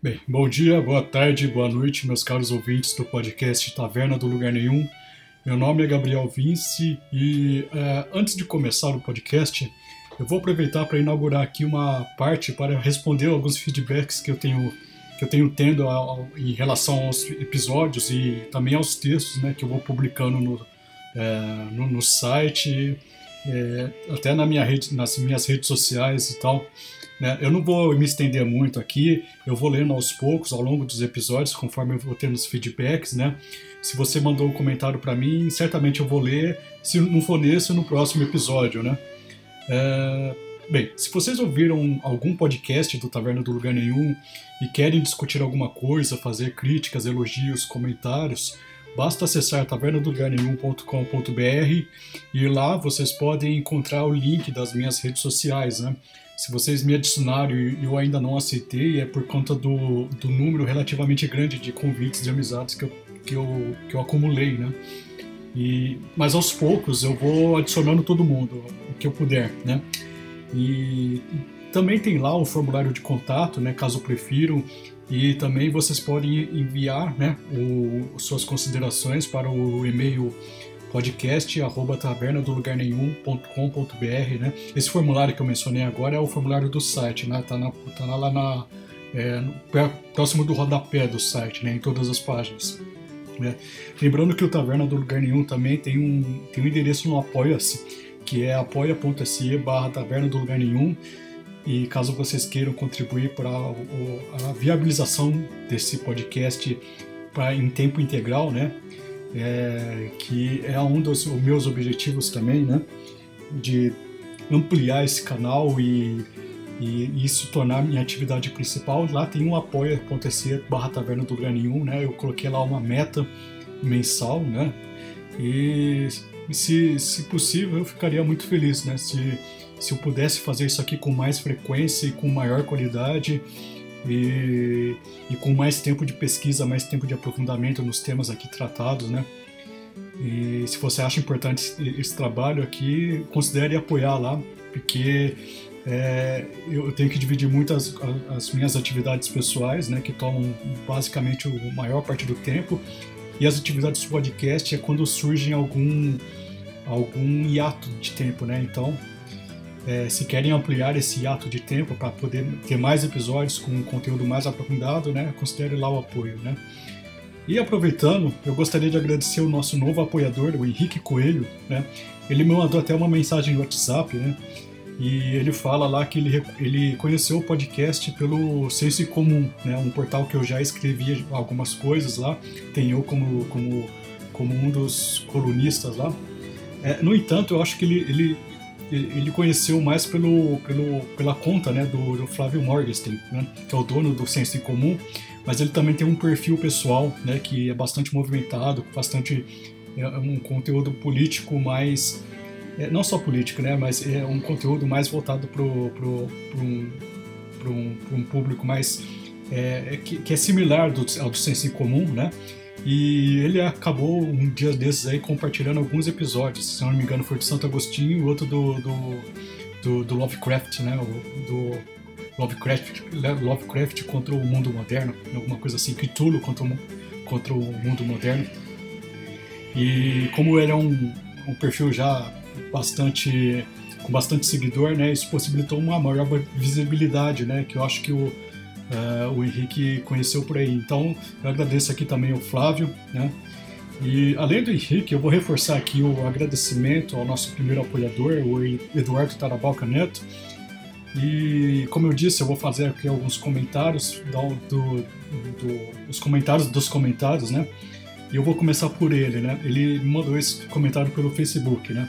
Bem, bom dia, boa tarde, boa noite, meus caros ouvintes do podcast Taverna do Lugar Nenhum. Meu nome é Gabriel Vince e é, antes de começar o podcast, eu vou aproveitar para inaugurar aqui uma parte para responder alguns feedbacks que eu tenho que eu tenho tendo em relação aos episódios e também aos textos, né, que eu vou publicando no, é, no, no, site, é, até na minha rede, nas minhas redes sociais e tal. Né? Eu não vou me estender muito aqui, eu vou lendo aos poucos ao longo dos episódios, conforme eu vou tendo os feedbacks, né? Se você mandou um comentário para mim, certamente eu vou ler, se não for nesse, no próximo episódio, né? É... Bem, se vocês ouviram algum podcast do Taverna do Lugar Nenhum e querem discutir alguma coisa, fazer críticas, elogios, comentários, basta acessar tavernadolugarnenhum.com.br e lá vocês podem encontrar o link das minhas redes sociais, né? Se vocês me adicionaram e eu ainda não aceitei, é por conta do, do número relativamente grande de convites de amizades que eu, que eu, que eu acumulei, né? E, mas aos poucos eu vou adicionando todo mundo, o que eu puder, né? E também tem lá o formulário de contato, né, caso prefiram, e também vocês podem enviar né, o, suas considerações para o e-mail podcast arroba taverna do lugar nenhum.com.br, né? Esse formulário que eu mencionei agora é o formulário do site, né? Tá, na, tá lá na, é, próximo do rodapé do site, né? Em todas as páginas. Né? Lembrando que o Taverna do Lugar Nenhum também tem um, tem um endereço no Apoia-se, que é apoia.se barra Taverna do Lugar Nenhum. E caso vocês queiram contribuir para a viabilização desse podcast pra, em tempo integral, né? é, que é um dos meus objetivos também, né? De ampliar esse canal e, e isso tornar minha atividade principal. Lá tem um apoia.se barra taverna do nenhum, né? Eu coloquei lá uma meta mensal, né? E se, se possível eu ficaria muito feliz, né? Se, se eu pudesse fazer isso aqui com mais frequência e com maior qualidade, e, e com mais tempo de pesquisa, mais tempo de aprofundamento nos temas aqui tratados, né? E se você acha importante esse, trabalho aqui, considere apoiar lá, porque é, eu tenho que dividir muitas as, as minhas atividades pessoais, né, que tomam basicamente a maior parte do tempo, e as atividades do podcast é quando surgem algum algum hiato de tempo, né? Então é, se querem ampliar esse ato de tempo para poder ter mais episódios com um conteúdo mais aprofundado, né, considere lá o apoio, né. E aproveitando, eu gostaria de agradecer o nosso novo apoiador, o Henrique Coelho, né. Ele me mandou até uma mensagem no WhatsApp, né, e ele fala lá que ele, ele conheceu o podcast pelo Senso Comum, né, um portal que eu já escrevi algumas coisas lá, tem eu como, como, como um dos colunistas lá. É, no entanto, eu acho que ele, ele ele conheceu mais pelo, pelo, pela conta né, do, do Flávio Morgenstern, né, que é o dono do Senso em Comum, mas ele também tem um perfil pessoal né, que é bastante movimentado, bastante é, é um conteúdo político mais é, não só político, né, mas é um conteúdo mais voltado para pro, pro um, um, um, público mais é, é, que, que, é similar do, ao do Senso em Comum, né? E ele acabou um dia desses aí compartilhando alguns episódios. Se não me engano, foi de Santo Agostinho e outro do, do, do, do Lovecraft, né? Do Lovecraft, Lovecraft contra o mundo moderno, alguma coisa assim, Cthulhu contra o, contra o mundo moderno. E como ele é um, um perfil já bastante com bastante seguidor, né? Isso possibilitou uma maior visibilidade, né? Que eu acho que o uh, o Henrique conheceu por aí. Então, eu agradeço aqui também o Flávio, né? E além do Henrique, eu vou reforçar aqui o agradecimento ao nosso primeiro apoiador, o Eduardo Tarabalca Neto. E como eu disse, eu vou fazer aqui alguns comentários do, do, os comentários dos comentários, né? E eu vou começar por ele, né? Ele mandou esse comentário pelo Facebook, né?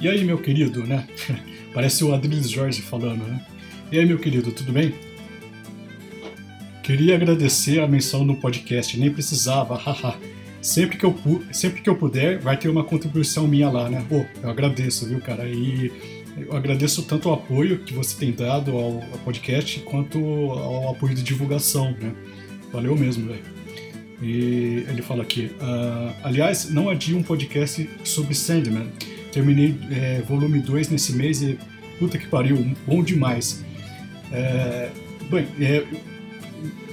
E aí, meu querido, né? Parece o Adriles Jorge falando, né? E aí, meu querido, tudo bem? Queria agradecer a menção no podcast, nem precisava, haha. sempre que, eu, sempre que eu puder, vai ter uma contribuição minha lá, né? Pô, eu agradeço, viu, cara? E eu agradeço tanto o apoio que você tem dado ao, ao podcast quanto ao apoio de divulgação, né? Valeu mesmo, velho. E ele fala aqui: uh, aliás, não adia um podcast sobre Sandman. Terminei é, volume 2 nesse mês e puta que pariu, bom demais. É, bem, é,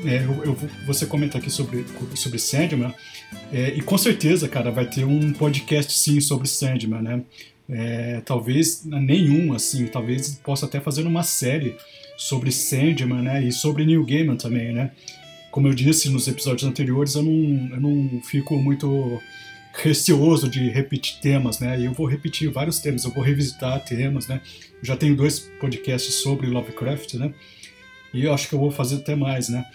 é, eu, eu, você comenta aqui sobre, sobre Sandman, é, e com certeza, cara, vai ter um podcast sim sobre Sandman, né? É, talvez nenhum, assim, talvez possa até fazer uma série sobre Sandman, né? E sobre Neil Gaiman também, né? Como eu disse nos episódios anteriores, eu não, eu não fico muito receoso de repetir temas, né? E eu vou repetir vários temas, eu vou revisitar temas, né? Eu já tenho dois podcasts sobre Lovecraft, né? E eu acho que eu vou fazer até mais, né?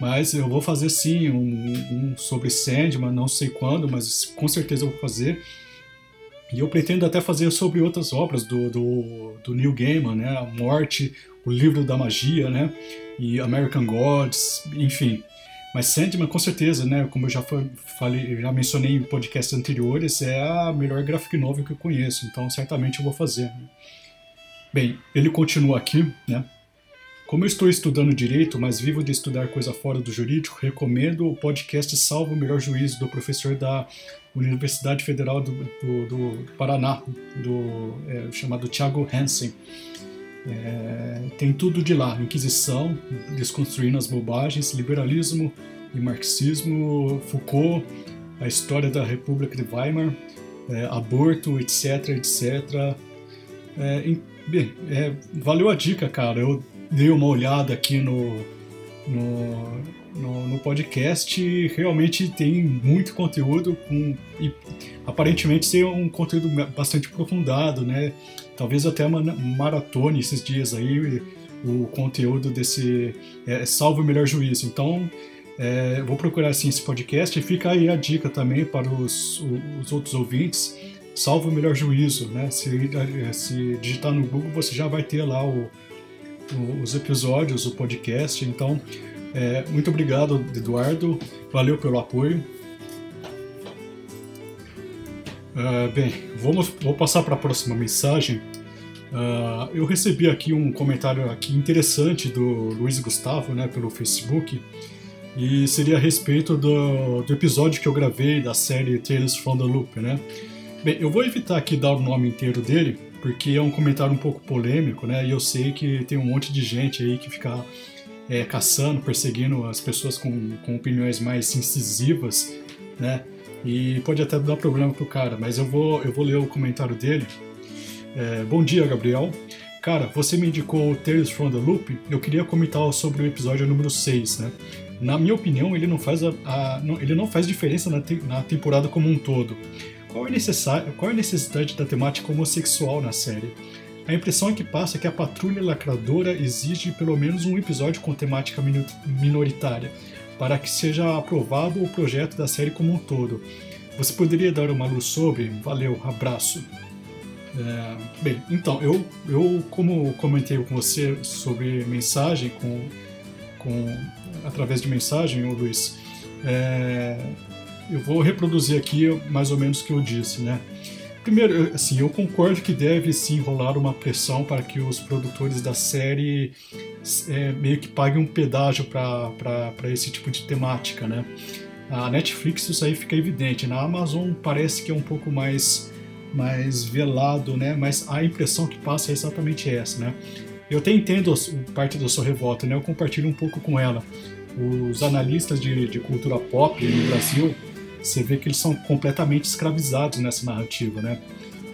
Mas eu vou fazer sim um, um sobre Sandman, não sei quando, mas com certeza eu vou fazer. E eu pretendo até fazer sobre outras obras do, do, do Neil Gaiman, né? A Morte, o Livro da Magia, né? E American Gods, enfim. Mas Sandman, com certeza, né? Como eu já falei, já mencionei em podcasts anteriores, é a melhor graphic novel que eu conheço. Então, certamente eu vou fazer. Né? Bem, ele continua aqui, né? Como eu estou estudando direito, mas vivo de estudar coisa fora do jurídico, recomendo o podcast Salvo o Melhor Juízo, do professor da Universidade Federal do, do, do Paraná, do, é, chamado Thiago Hansen. É, tem tudo de lá: Inquisição, Desconstruindo as Bobagens, Liberalismo e Marxismo, Foucault, a história da República de Weimar, é, aborto, etc, etc. É, bem, é, valeu a dica, cara. Eu dei uma olhada aqui no, no, no, no podcast e realmente tem muito conteúdo com, e aparentemente ser um conteúdo bastante aprofundado, né? Talvez até maratone esses dias aí o conteúdo desse é, Salvo o Melhor Juízo. Então, é, vou procurar assim esse podcast e fica aí a dica também para os, os outros ouvintes. Salvo o Melhor Juízo, né? Se, se digitar no Google, você já vai ter lá o, os episódios, o podcast. Então, é, muito obrigado, Eduardo. Valeu pelo apoio. Uh, bem, vamos, vou passar para a próxima mensagem. Uh, eu recebi aqui um comentário aqui interessante do Luiz Gustavo, né, pelo Facebook, e seria a respeito do, do episódio que eu gravei da série Tales from the Loop, né? Bem, eu vou evitar aqui dar o nome inteiro dele, porque é um comentário um pouco polêmico, né? E eu sei que tem um monte de gente aí que fica é, caçando, perseguindo as pessoas com, com opiniões mais incisivas, né? E pode até dar problema pro cara, mas eu vou, eu vou ler o comentário dele. É, Bom dia, Gabriel. Cara, você me indicou Tales from the Loop, eu queria comentar sobre o episódio número 6, né? Na minha opinião, ele não faz, a, a não, ele não faz diferença na, te, na temporada como um todo. Qual é, necessário, qual é a necessidade da temática homossexual na série? A impressão que passa é que a patrulha lacradora exige pelo menos um episódio com temática minoritária, para que seja aprovado o projeto da série como um todo. Você poderia dar uma luz sobre? Valeu, abraço. É, bem, então, eu, eu como comentei com você sobre mensagem, com, com através de mensagem, Luiz, é, eu vou reproduzir aqui mais ou menos o que eu disse, né? Primeiro, assim, eu concordo que deve sim rolar uma pressão para que os produtores da série é, meio que paguem um pedágio para esse tipo de temática, né? A Netflix isso aí fica evidente, na Amazon parece que é um pouco mais mais velado, né? Mas a impressão que passa é exatamente essa, né? Eu até entendo parte da sua revolta, né? Eu compartilho um pouco com ela. Os analistas de, de cultura pop no Brasil você vê que eles são completamente escravizados nessa narrativa, né?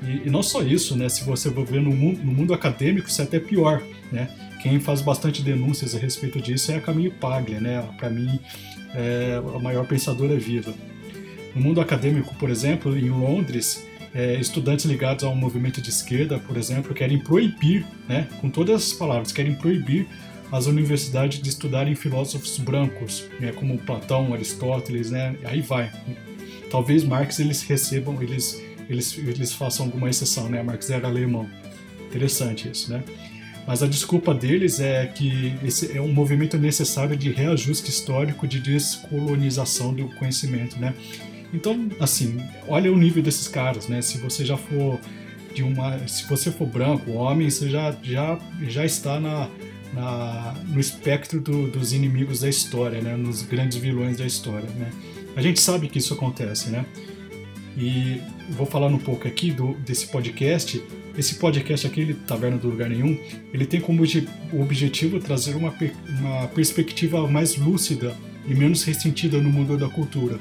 E, e não só isso, né? Se você for ver no mundo, no mundo acadêmico, isso é até pior, né? Quem faz bastante denúncias a respeito disso é a Camille Paglia, né? Para mim, é a maior pensadora viva. No mundo acadêmico, por exemplo, em Londres, é, estudantes ligados ao movimento de esquerda, por exemplo, querem proibir, né, com todas as palavras, querem proibir as universidades de estudarem filósofos brancos, né, como Platão, Aristóteles, né, aí vai. Talvez Marx eles recebam, eles, eles, eles façam alguma exceção, né, Marx era alemão. Interessante isso, né? Mas a desculpa deles é que esse é um movimento necessário de reajuste histórico, de descolonização do conhecimento, né? Então, assim, olha o nível desses caras, né? Se você já for de uma, se você for branco, homem, você já já já está na na, no espectro do, dos inimigos da história, né? nos grandes vilões da história. Né? A gente sabe que isso acontece, né? E vou falar um pouco aqui do, desse podcast. Esse podcast aqui, Taverna do Lugar Nenhum, ele tem como objetivo trazer uma, uma perspectiva mais lúcida e menos ressentida no mundo da cultura.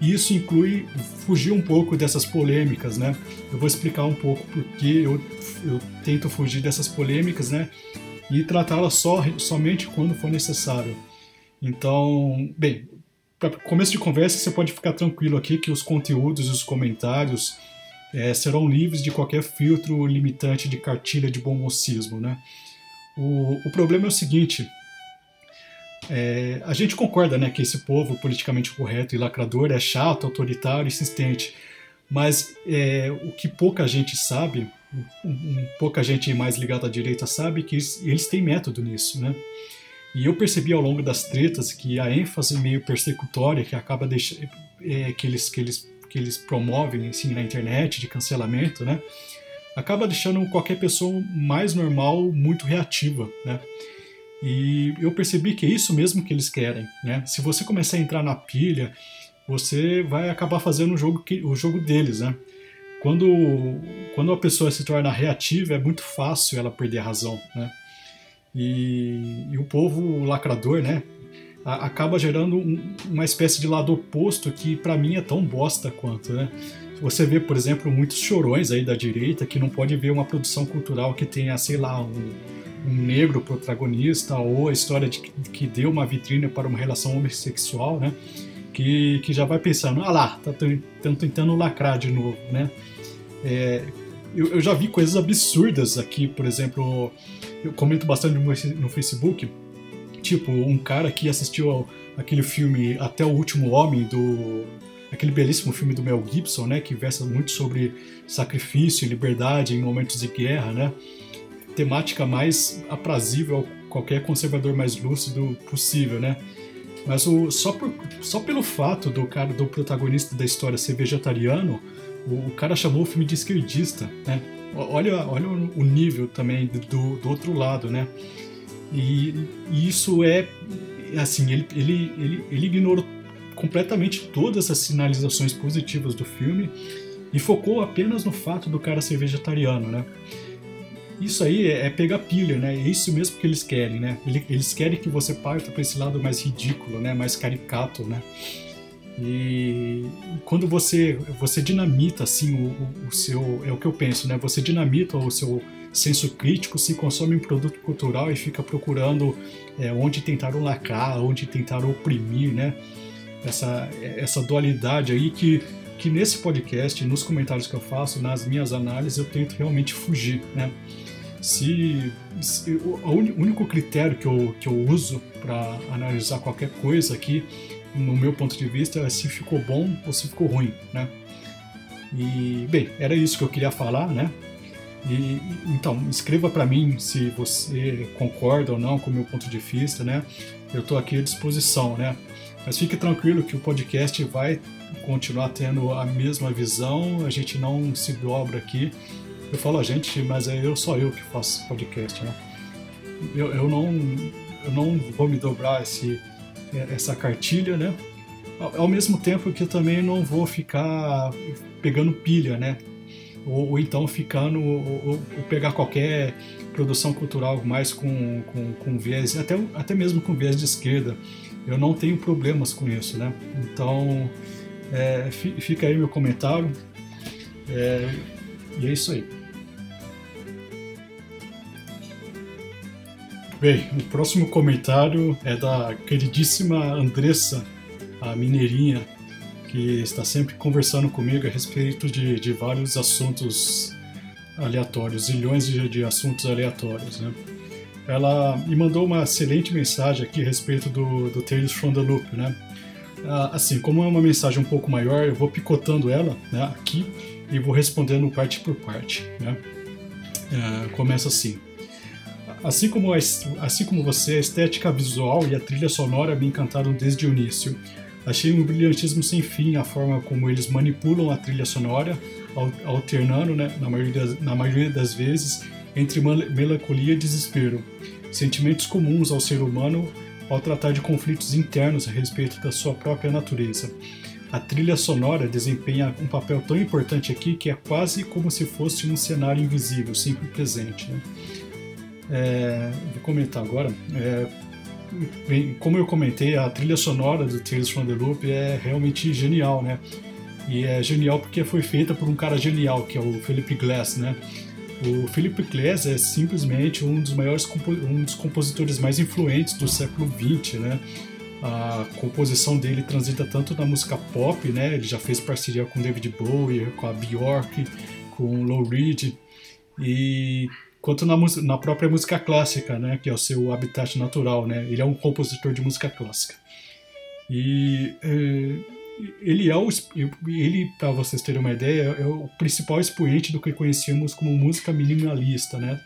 E isso inclui fugir um pouco dessas polêmicas, né? Eu vou explicar um pouco porque eu, eu tento fugir dessas polêmicas, né? E tratá-las só, somente quando for necessário. Então, bem, para começo de conversa, você pode ficar tranquilo aqui que os conteúdos e os comentários é, serão livres de qualquer filtro limitante de cartilha de bom mocismo, né? O, o problema é o seguinte, é, a gente concorda né, que esse povo politicamente correto e lacrador é chato, autoritário, insistente, mas é, o que pouca gente sabe, pouca gente mais ligada à direita sabe, que eles, têm método nisso, né? E eu percebi ao longo das tretas que a ênfase meio persecutória que acaba deixando, é, que eles que eles que eles promovem assim na internet de cancelamento, né? Acaba deixando qualquer pessoa mais normal muito reativa, né? E eu percebi que é isso mesmo que eles querem, né? Se você começar a entrar na pilha, você vai acabar fazendo o jogo, que, o jogo deles, né? Quando, quando a pessoa se torna reativa, é muito fácil ela perder a razão, né? E, e o povo lacrador, né? A, acaba gerando um, uma espécie de lado oposto que para mim é tão bosta quanto, né? Você vê, por exemplo, muitos chorões aí da direita que não pode ver uma produção cultural que tenha, sei lá, um, um negro protagonista ou a história de que deu uma vitrine para uma relação homossexual, né? Que, que já vai pensando, ah lá, tá tentando lacrar de novo, né? É, eu, eu, já vi coisas absurdas aqui, por exemplo, eu comento bastante no Facebook, tipo, um cara que assistiu aquele filme Até o Último Homem, do aquele belíssimo filme do Mel Gibson, né, que versa muito sobre sacrifício e liberdade em momentos de guerra, né? temática mais aprazível a qualquer conservador mais lúcido possível, né? Mas o, só, por, só pelo fato do cara, do protagonista da história ser vegetariano, o, o cara chamou o filme de esquerdista, né? Olha, olha o nível também do, do outro lado, né? E, e isso é, assim, ele, ele, ele, ele ignorou completamente todas as sinalizações positivas do filme e focou apenas no fato do cara ser vegetariano, né? Isso aí é, é pegar pilha, né? É isso mesmo que eles querem, né? Eles querem que você parta para esse lado mais ridículo, né? Mais caricato, né? E quando você você dinamita assim o, o, seu é o que eu penso, né? Você dinamita o seu senso crítico, se consome um produto cultural e fica procurando é, onde tentaram lacrar, onde tentaram oprimir, né? Essa essa dualidade aí que que nesse podcast, nos comentários que eu faço, nas minhas análises, eu tento realmente fugir, né? Se, se o único critério que eu, que eu uso para analisar qualquer coisa aqui, no meu ponto de vista, é se ficou bom ou se ficou ruim, né? E, bem, era isso que eu queria falar, né? E, então, escreva para mim se você concorda ou não com o meu ponto de vista, né? Eu estou aqui à disposição, né? Mas fique tranquilo que o podcast vai continuar tendo a mesma visão, a gente não se dobra aqui. Eu falo a gente, mas é eu só eu que faço podcast, né? Eu, eu, não, eu não vou me dobrar esse, essa cartilha, né? Ao, mesmo tempo que eu também não vou ficar pegando pilha, né? Ou, ou então ficando, ou, ou, pegar qualquer produção cultural mais com, com, com viés, até, até mesmo com viés de esquerda. Eu não tenho problemas com isso, né? Então, é, fica aí meu comentário. É, e é isso aí. Bem, o próximo comentário é da queridíssima Andressa, a mineirinha, que está sempre conversando comigo a respeito de, de vários assuntos aleatórios, zilhões de, de assuntos aleatórios, né? Ela me mandou uma excelente mensagem aqui a respeito do, do Tales from the Loop, né? Ah, assim, como é uma mensagem um pouco maior, eu vou picotando ela né, aqui e vou respondendo parte por parte. Né? É, começa assim. Assim como, assim como você, a estética visual e a trilha sonora me encantaram desde o início. Achei um brilhantismo sem fim a forma como eles manipulam a trilha sonora, alternando, né, na, maioria das, na maioria das vezes, entre melancolia e desespero. Sentimentos comuns ao ser humano ao tratar de conflitos internos a respeito da sua própria natureza. a trilha sonora desempenha um papel tão importante aqui que é quase como se fosse um cenário invisível, sempre presente. Né? É, vou comentar agora. É, como eu comentei, a trilha sonora do Tales from the Loop é realmente genial, né? E é genial porque foi feita por um cara genial, que é o Philip Glass, né? O Philip Glass é simplesmente um dos maiores um dos compositores mais influentes do século XX, né? A composição dele transita tanto na música pop, né? Ele já fez parceria com David Bowie, com a Bjork, com Lou Reed e quanto na, na própria música clássica, né? Que é o seu habitat natural, né? Ele é um compositor de música clássica. E é, ele é o ele para vocês terem uma ideia é o principal expoente do que conhecemos como música minimalista né?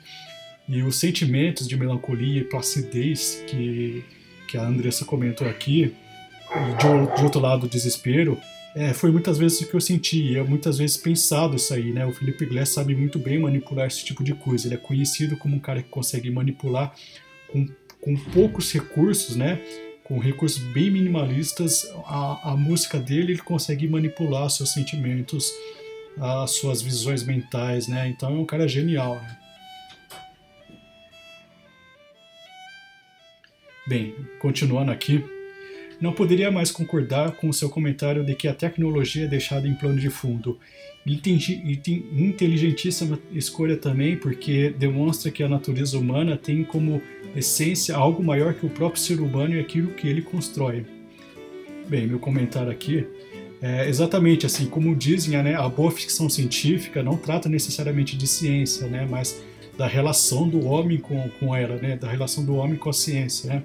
E os sentimentos de melancolia e placidez que que a Andressa comentou aqui e de, de outro lado o desespero é, foi muitas vezes o que eu senti e é muitas vezes pensado isso aí né? O Felipe Glass sabe muito bem manipular esse tipo de coisa ele é conhecido como um cara que consegue manipular com, com poucos recursos né com recursos bem minimalistas, a, a música dele ele consegue manipular seus sentimentos, as suas visões mentais, né? Então é um cara genial. Né? Bem, continuando aqui, não poderia mais concordar com o seu comentário de que a tecnologia é deixada em plano de fundo inteligentíssima escolha também, porque demonstra que a natureza humana tem como essência algo maior que o próprio ser humano e aquilo que ele constrói. Bem, meu comentário aqui é exatamente assim, como dizem, né, a boa ficção científica não trata necessariamente de ciência, né, mas da relação do homem com, com ela, né, da relação do homem com a ciência. Né.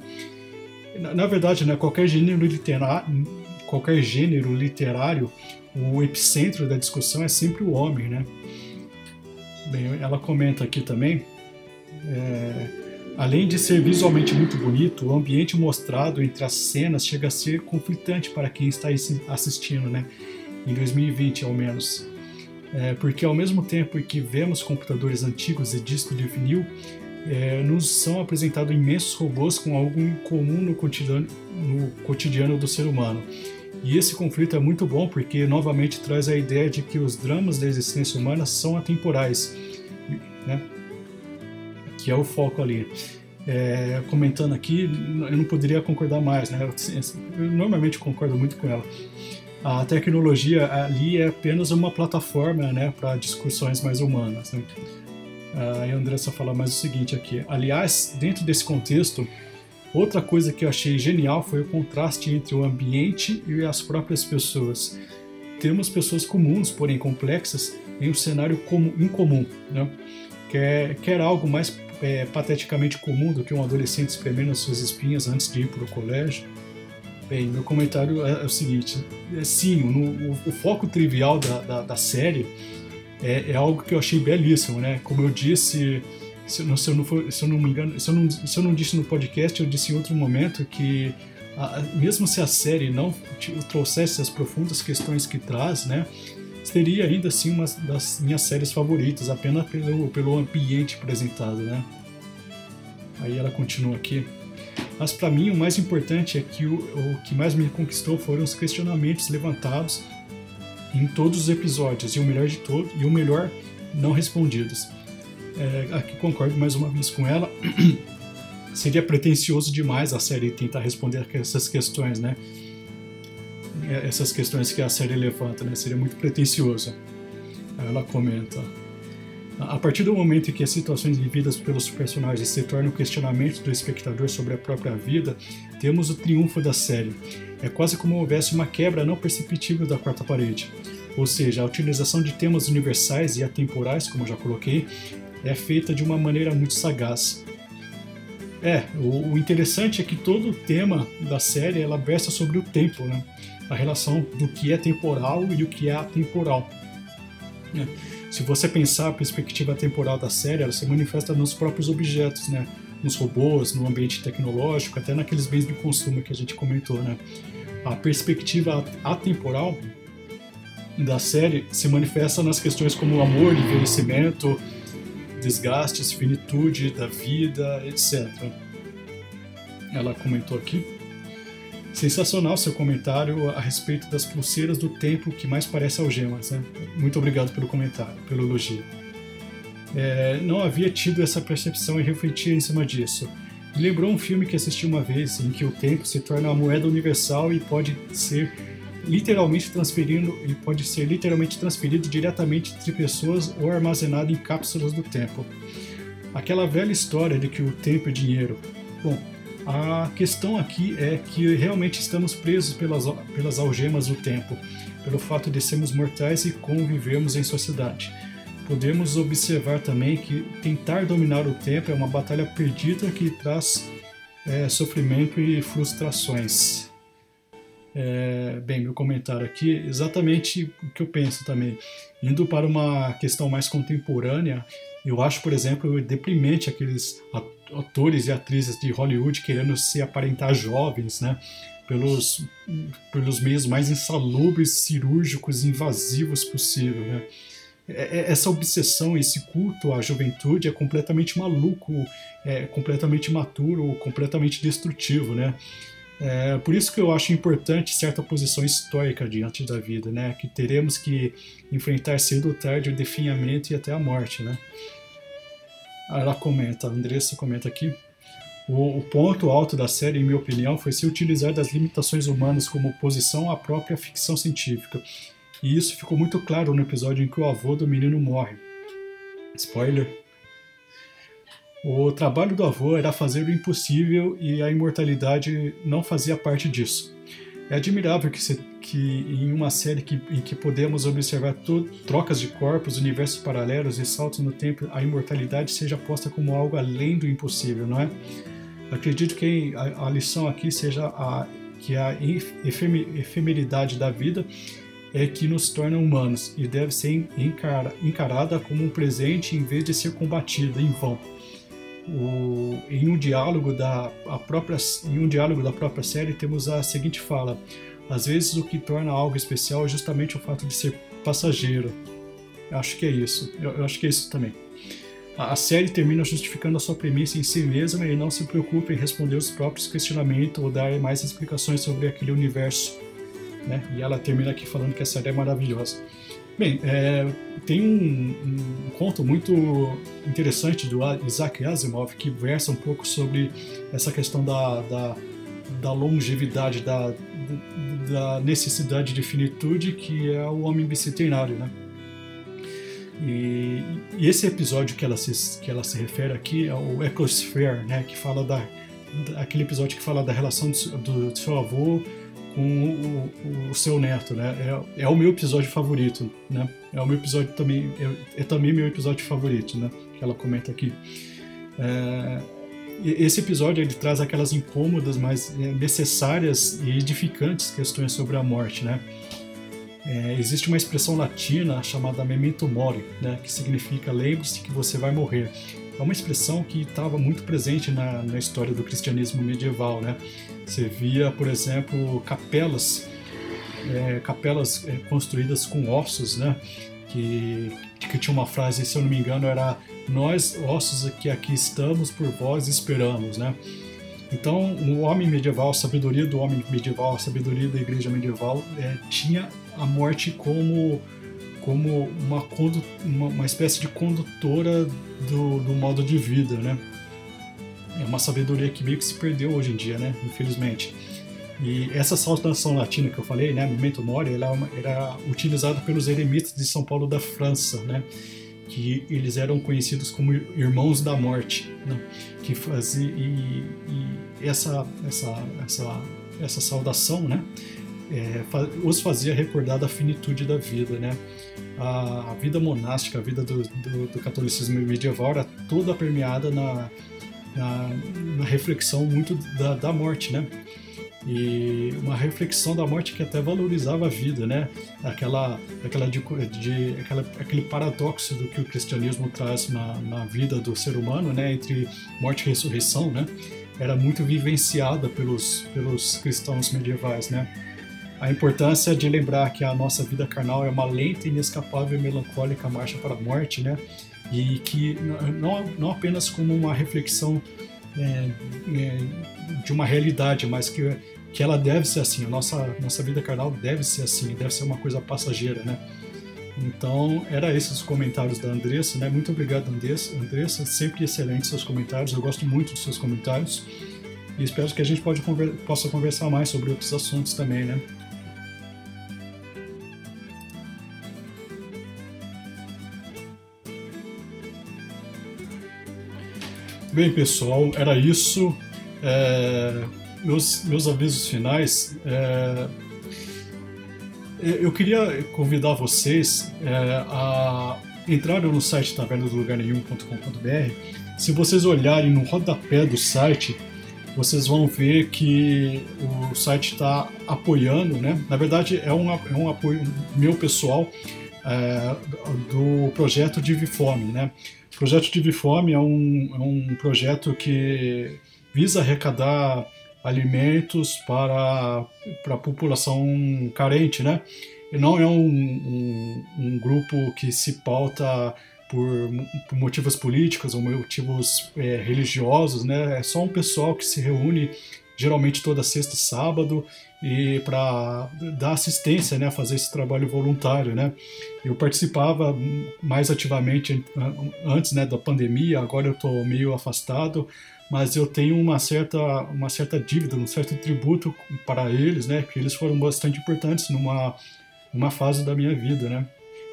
Na, na verdade, né, qualquer gênero literário, qualquer gênero literário o epicentro da discussão é sempre o homem, né? Bem, ela comenta aqui também, é, além de ser visualmente muito bonito, o ambiente mostrado entre as cenas chega a ser conflitante para quem está assistindo, né? Em 2020, ao menos. É, porque ao mesmo tempo que vemos computadores antigos e discos de vinil, é, nos são apresentados imensos robôs com algo em comum no cotidiano, no cotidiano do ser humano e esse conflito é muito bom porque novamente traz a ideia de que os dramas da existência humana são atemporais, né? que é o foco ali. É, comentando aqui, eu não poderia concordar mais, né? Eu, normalmente concordo muito com ela. A tecnologia ali é apenas uma plataforma, né, para discussões mais humanas. Né? A Andressa fala mais o seguinte aqui. Aliás, dentro desse contexto, Outra coisa que eu achei genial foi o contraste entre o ambiente e as próprias pessoas. Temos pessoas comuns, porém complexas, em um cenário comum, incomum. Né? Quer, quer algo mais é, pateticamente comum do que um adolescente espremendo as suas espinhas antes de ir para o colégio? Bem, meu comentário é, é o seguinte: é, sim, no, o, o, foco trivial da, da, da série é, é, algo que eu achei belíssimo, né? Como eu disse se, eu não, se, eu não for, se eu não me engano, se eu não, se eu não disse no podcast, eu disse em outro momento que a, mesmo se a série não trouxesse as profundas questões que traz, né, seria ainda assim uma das minhas séries favoritas, apenas pelo, pelo ambiente apresentado, né. Aí ela continua aqui. Mas para mim o mais importante é que o, o que mais me conquistou foram os questionamentos levantados em todos os episódios e o melhor de todo e o melhor não respondidos é, aqui concordo mais uma vez com ela. Seria pretensioso demais a série tentar responder essas questões, né? É, essas questões que a série levanta, né? Seria muito pretensioso. Ela comenta. A partir do momento em que as situações vividas pelos personagens se tornam questionamentos do espectador sobre a própria vida, temos o triunfo da série. É quase como houvesse uma quebra não perceptível da quarta parede. Ou seja, a utilização de temas universais e atemporais, como já coloquei, é feita de uma maneira muito sagaz. É, o, o interessante é que todo o tema da série ela versa sobre o tempo, né? A relação do que é temporal e o que é atemporal. É. Se você pensar a perspectiva temporal da série, ela se manifesta nos próprios objetos, né? Nos robôs, no ambiente tecnológico, até naqueles bens de consumo que a gente comentou, né? A perspectiva atemporal da série se manifesta nas questões como amor, envelhecimento, desgastes, finitude da vida, etc. Ela comentou aqui. Sensacional seu comentário a respeito das pulseiras do tempo que mais parece algemas. Né? Muito obrigado pelo comentário, pelo elogio. É, não havia tido essa percepção e refletia em cima disso. Me lembrou um filme que assisti uma vez, em que o tempo se torna uma moeda universal e pode ser literalmente transferindo e pode ser literalmente transferido diretamente entre pessoas ou armazenado em cápsulas do tempo. Aquela velha história de que o tempo é dinheiro. Bom, a questão aqui é que realmente estamos presos pelas, pelas algemas do tempo, pelo fato de sermos mortais e convivemos em sociedade. Podemos observar também que tentar dominar o tempo é uma batalha perdida que traz é, sofrimento e frustrações. É, bem, meu comentário aqui exatamente o que eu penso também. Indo para uma questão mais contemporânea, eu acho, por exemplo, deprimente aqueles atores e atrizes de Hollywood querendo se aparentar jovens, né? Pelos, pelos meios mais insalubres, cirúrgicos, invasivos possível, né? É, é, essa obsessão, esse culto à juventude é completamente maluco, é completamente imaturo, completamente destrutivo, né? É por isso que eu acho importante certa posição histórica diante da vida, né? Que teremos que enfrentar cedo ou tarde o definhamento e até a morte, né? Ela comenta, a Andressa comenta aqui. O, o, ponto alto da série, em minha opinião, foi se utilizar das limitações humanas como oposição à própria ficção científica. E isso ficou muito claro no episódio em que o avô do menino morre. Spoiler. O trabalho do avô era fazer o impossível e a imortalidade não fazia parte disso. É admirável que, se, que em uma série que, em que podemos observar trocas de corpos, universos paralelos e saltos no tempo, a imortalidade seja posta como algo além do impossível, não é? Acredito que a, a lição aqui seja a, que a efemeridade da vida é que nos torna humanos e deve ser encara, encarada como um presente em vez de ser combatida em vão o, em um diálogo da própria em um diálogo da própria série temos a seguinte fala: às vezes o que torna algo especial é justamente o fato de ser passageiro. Eu acho que é isso. Eu, eu acho que é isso também. A, a série termina justificando a sua premissa em si mesma e não se preocupa em responder os próprios questionamentos ou dar mais explicações sobre aquele universo. Né? E ela termina aqui falando que a série é maravilhosa. Bem, é, tem um, um, conto muito interessante do Isaac Asimov que versa um pouco sobre essa questão da, da, da longevidade, da, da, necessidade de finitude que é o homem bicentenário, né? E, e, esse episódio que ela, se, que ela se refere aqui é o Ecosphere, né? Que fala da, aquele episódio que fala da relação do, do seu avô com o, o, seu neto, né? É, é, o meu episódio favorito, né? É o meu episódio também, é, é, também meu episódio favorito, né? Que ela comenta aqui. É, esse episódio ele traz aquelas incômodas, mas é, necessárias e edificantes questões sobre a morte, né? É, existe uma expressão latina chamada memento mori, né? Que significa lembre-se que você vai morrer. É uma expressão que estava muito presente na, na história do cristianismo medieval, né? Você via, por exemplo, capelas, é, capelas é, construídas com ossos, né? Que, que tinha uma frase, se eu não me engano, era nós, ossos que aqui estamos, por vós esperamos, né? Então, o homem medieval, a sabedoria do homem medieval, a sabedoria da igreja medieval, é, tinha a morte como, como uma, uma, uma espécie de condutora do, do modo de vida, né? É uma sabedoria que meio que se perdeu hoje em dia, né? Infelizmente. E essa saudação latina que eu falei, né, Memento Mori, ela é era utilizada pelos eremitas de São Paulo da França, né? Que eles eram conhecidos como irmãos da morte, né? Que fazia e, e essa essa essa essa saudação, né? É, os fazia recordar da finitude da vida, né? A, a vida monástica, a vida do, do, do catolicismo medieval era toda permeada na na, na reflexão muito da, da morte, né? e uma reflexão da morte que até valorizava a vida, né? Aquela, aquela, de, de, aquela, aquele paradoxo do que o cristianismo traz na, na vida do ser humano, né? Entre morte e ressurreição, né? Era muito vivenciada pelos, pelos cristãos medievais, né? A importância de lembrar que a nossa vida carnal é uma lenta, inescapável e melancólica marcha para a morte, né? e que não, não apenas como uma reflexão é, é, de uma realidade, mas que, que ela deve ser assim, a nossa, nossa vida carnal deve ser assim, deve ser uma coisa passageira, né? Então, era esses os comentários da Andressa, né? Muito obrigado, Andressa. Andressa, sempre excelentes seus comentários, eu gosto muito dos seus comentários. E espero que a gente pode possa conversar mais sobre outros assuntos também, né? Bem, pessoal, era isso. É, meus, meus avisos finais. É, eu queria convidar vocês é, a entrarem no site tavernadolugarnenhum.com.br. Se vocês olharem no rodapé do site, vocês vão ver que o site está apoiando, né? Na verdade, é um, é um apoio meu pessoal é, do projeto Divifome, né? O projeto Divifome é um, é um projeto que visa arrecadar alimentos para, para a população carente, né? E não é um, um, um grupo que se pauta por, por, motivos políticos ou motivos é, religiosos, né? É só um pessoal que se reúne geralmente toda sexta e sábado e para dar assistência, né, fazer esse trabalho voluntário, né. Eu participava mais ativamente antes, né, da pandemia. Agora eu estou meio afastado, mas eu tenho uma certa uma certa dívida, um certo tributo para eles, né, que eles foram bastante importantes numa uma fase da minha vida, né.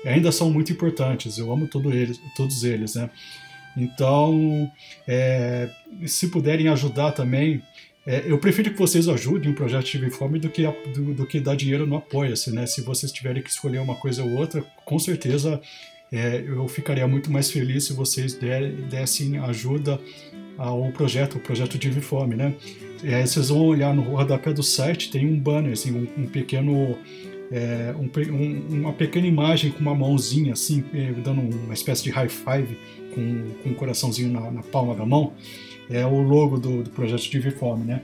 E ainda são muito importantes. Eu amo todo eles, todos eles, né. Então, é, se puderem ajudar também, é, eu prefiro que vocês ajudem o projeto Tive Fome do que, do, do, que dar dinheiro no Apoia-se, né? Se vocês tiverem que escolher uma coisa ou outra, com certeza é, eu ficaria muito mais feliz se vocês der, dessem ajuda ao projeto, o projeto Tive Fome, né? É, vocês vão olhar no rodapé do site, tem um banner, assim, um, um pequeno... É, um, uma pequena imagem com uma mãozinha, assim, é, dando uma espécie de high five com, com um coraçãozinho na, na palma da mão é o logo do, do projeto TV Fome, né?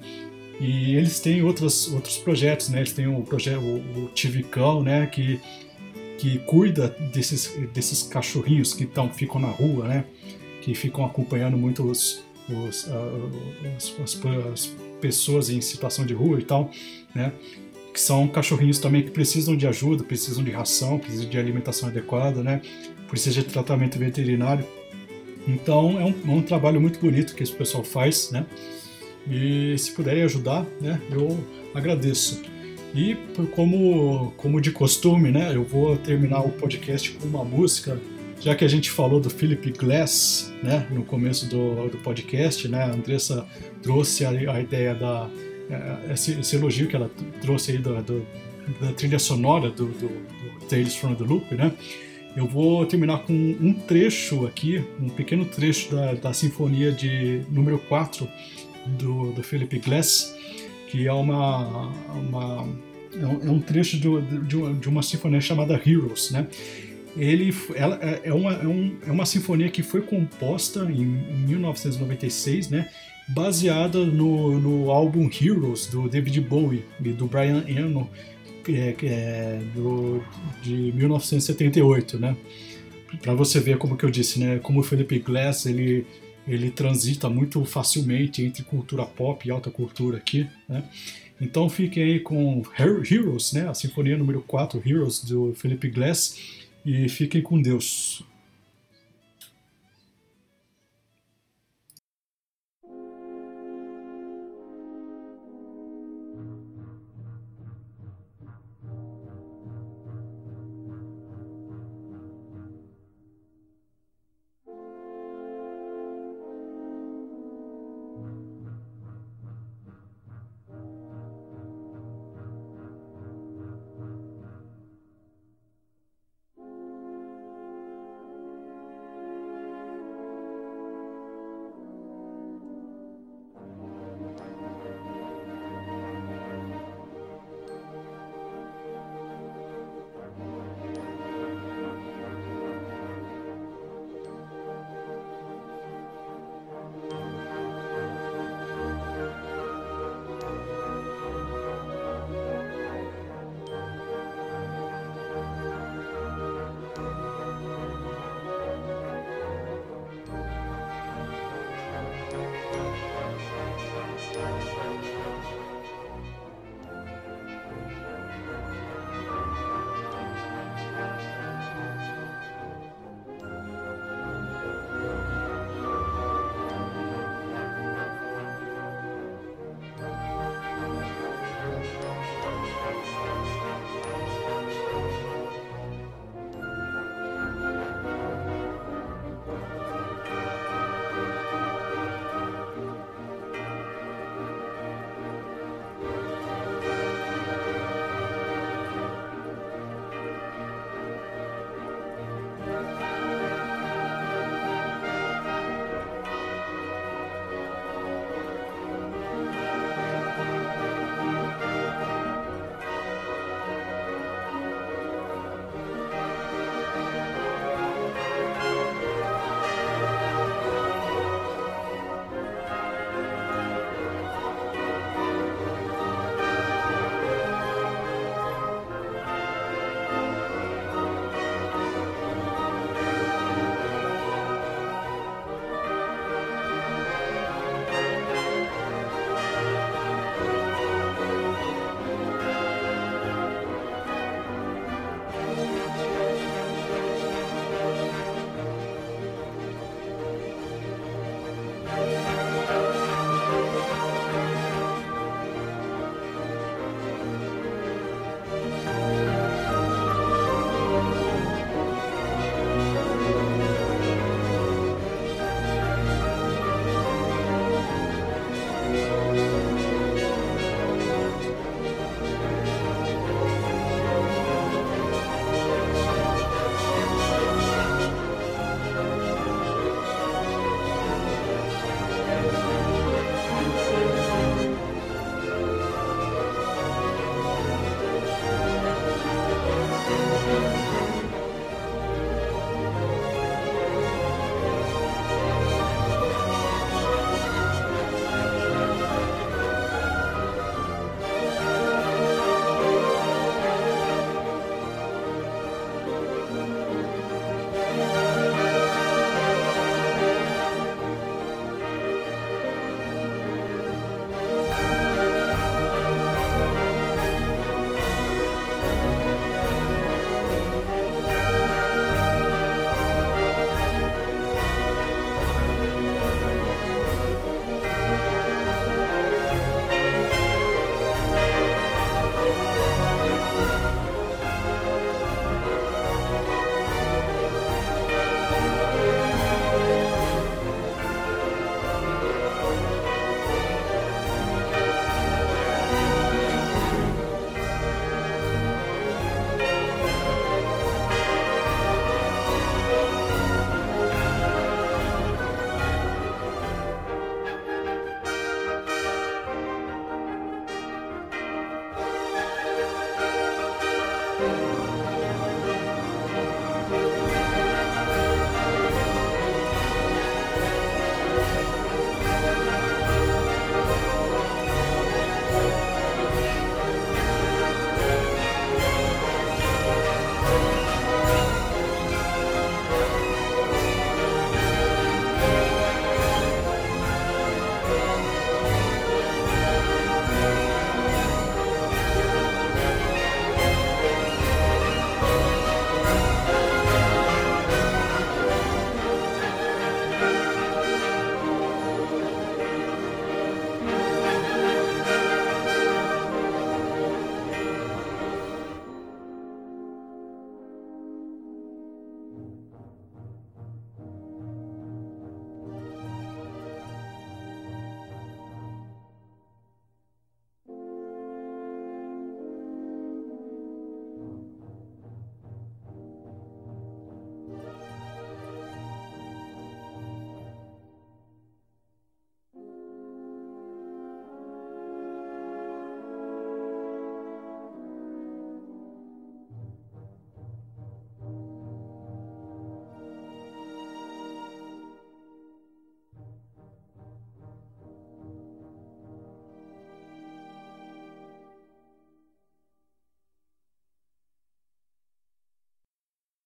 E eles têm outros, outros projetos, né? Eles têm o projeto, o, o Tivicão, né? Que, que cuida desses, desses cachorrinhos que tão, ficam na rua, né? Que ficam acompanhando muito os, os, uh, os as, as, pessoas em situação de rua e tal, né? Que são cachorrinhos também que precisam de ajuda, precisam de ração, precisam de alimentação adequada, né? Precisam de tratamento veterinário. Então é um, é um, trabalho muito bonito que esse pessoal faz, né? E se puderem ajudar, né, eu agradeço. E como, como de costume, né, eu vou terminar o podcast com uma música, já que a gente falou do Philip Glass, né, no começo do, do podcast, né, a Andressa trouxe a, a ideia da é, esse, esse, elogio que ela trouxe aí da, da trilha sonora do, do, do Tales from the Loop, né? Eu vou terminar com um trecho aqui, um pequeno trecho da, da Sinfonia de número 4 do, do Philip Glass, que é uma, uma é, um, é um trecho de, de, de uma sinfonia chamada Heroes, né? Ele, ela, é, é, uma, é, um, é uma sinfonia que foi composta em, em 1996, né? Baseada no, no álbum Heroes do David Bowie e do Brian Eno, é, é, do, de 1978, né? Para você ver como que eu disse, né? Como o Philip Glass ele ele transita muito facilmente entre cultura pop e alta cultura aqui, né? Então fiquem aí com Heroes, né? A sinfonia número 4, Heroes do Philip Glass e fiquem com Deus.